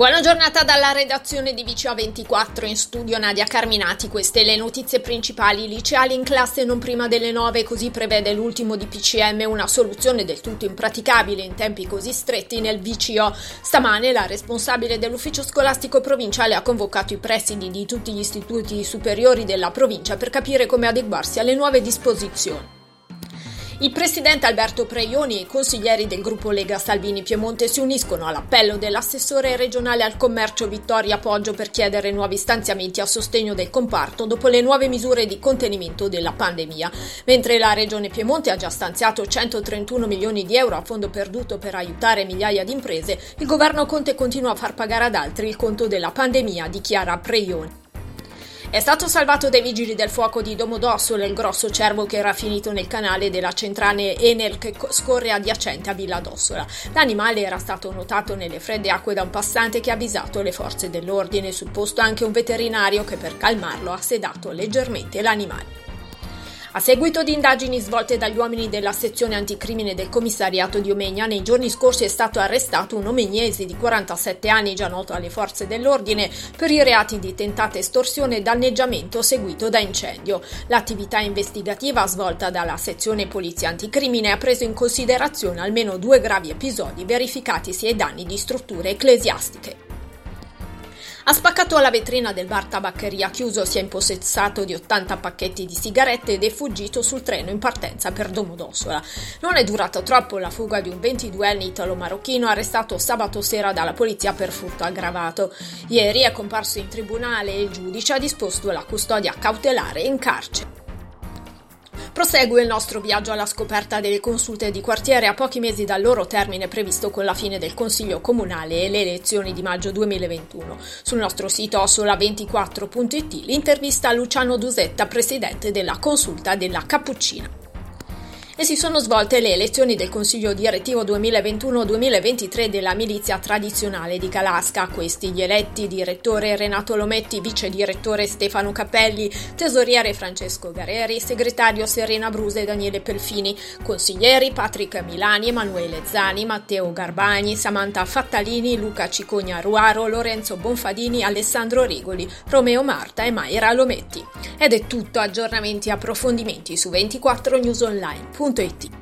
Buona giornata dalla redazione di VCA24 in studio Nadia Carminati. Queste le notizie principali. Liceali in classe non prima delle 9, così prevede l'ultimo di PCM, una soluzione del tutto impraticabile in tempi così stretti nel VCO. Stamane la responsabile dell'ufficio scolastico provinciale ha convocato i presidi di tutti gli istituti superiori della provincia per capire come adeguarsi alle nuove disposizioni. Il presidente Alberto Preioni e i consiglieri del gruppo Lega Salvini Piemonte si uniscono all'appello dell'assessore regionale al commercio Vittoria Poggio per chiedere nuovi stanziamenti a sostegno del comparto dopo le nuove misure di contenimento della pandemia. Mentre la regione Piemonte ha già stanziato 131 milioni di euro a fondo perduto per aiutare migliaia di imprese, il governo Conte continua a far pagare ad altri il conto della pandemia, dichiara Preioni. È stato salvato dai vigili del fuoco di Domodossola il grosso cervo che era finito nel canale della centrale Enel che scorre adiacente a Villa Dossola. L'animale era stato notato nelle fredde acque da un passante che ha avvisato le forze dell'ordine. Sul posto anche un veterinario che per calmarlo ha sedato leggermente l'animale. A seguito di indagini svolte dagli uomini della sezione anticrimine del commissariato di Omegna, nei giorni scorsi è stato arrestato un omegnese di 47 anni, già noto alle forze dell'ordine, per i reati di tentata estorsione e danneggiamento seguito da incendio. L'attività investigativa svolta dalla sezione polizia anticrimine ha preso in considerazione almeno due gravi episodi verificatisi ai danni di strutture ecclesiastiche. Ha spaccato la vetrina del bar tabaccheria chiuso, si è impossessato di 80 pacchetti di sigarette ed è fuggito sul treno in partenza per Domodossola. Non è durato troppo la fuga di un 22enne italo-marocchino arrestato sabato sera dalla polizia per furto aggravato. Ieri è comparso in tribunale e il giudice ha disposto la custodia cautelare in carcere. Prosegue il nostro viaggio alla scoperta delle consulte di quartiere a pochi mesi dal loro termine previsto con la fine del Consiglio Comunale e le elezioni di maggio 2021. Sul nostro sito sola24.it l'intervista a Luciano Dusetta, presidente della consulta della Cappuccina e si sono svolte le elezioni del Consiglio direttivo 2021-2023 della milizia tradizionale di Calasca. Questi gli eletti direttore Renato Lometti, vice direttore Stefano Cappelli, tesoriere Francesco Gareri, segretario Serena Bruse e Daniele Pelfini, consiglieri Patrick Milani, Emanuele Zani, Matteo Garbagni, Samantha Fattalini, Luca Cicogna Ruaro, Lorenzo Bonfadini, Alessandro Rigoli, Romeo Marta e Mayra Lometti. Ed è tutto, aggiornamenti e approfondimenti su 24newsonline.it www.radioticino.it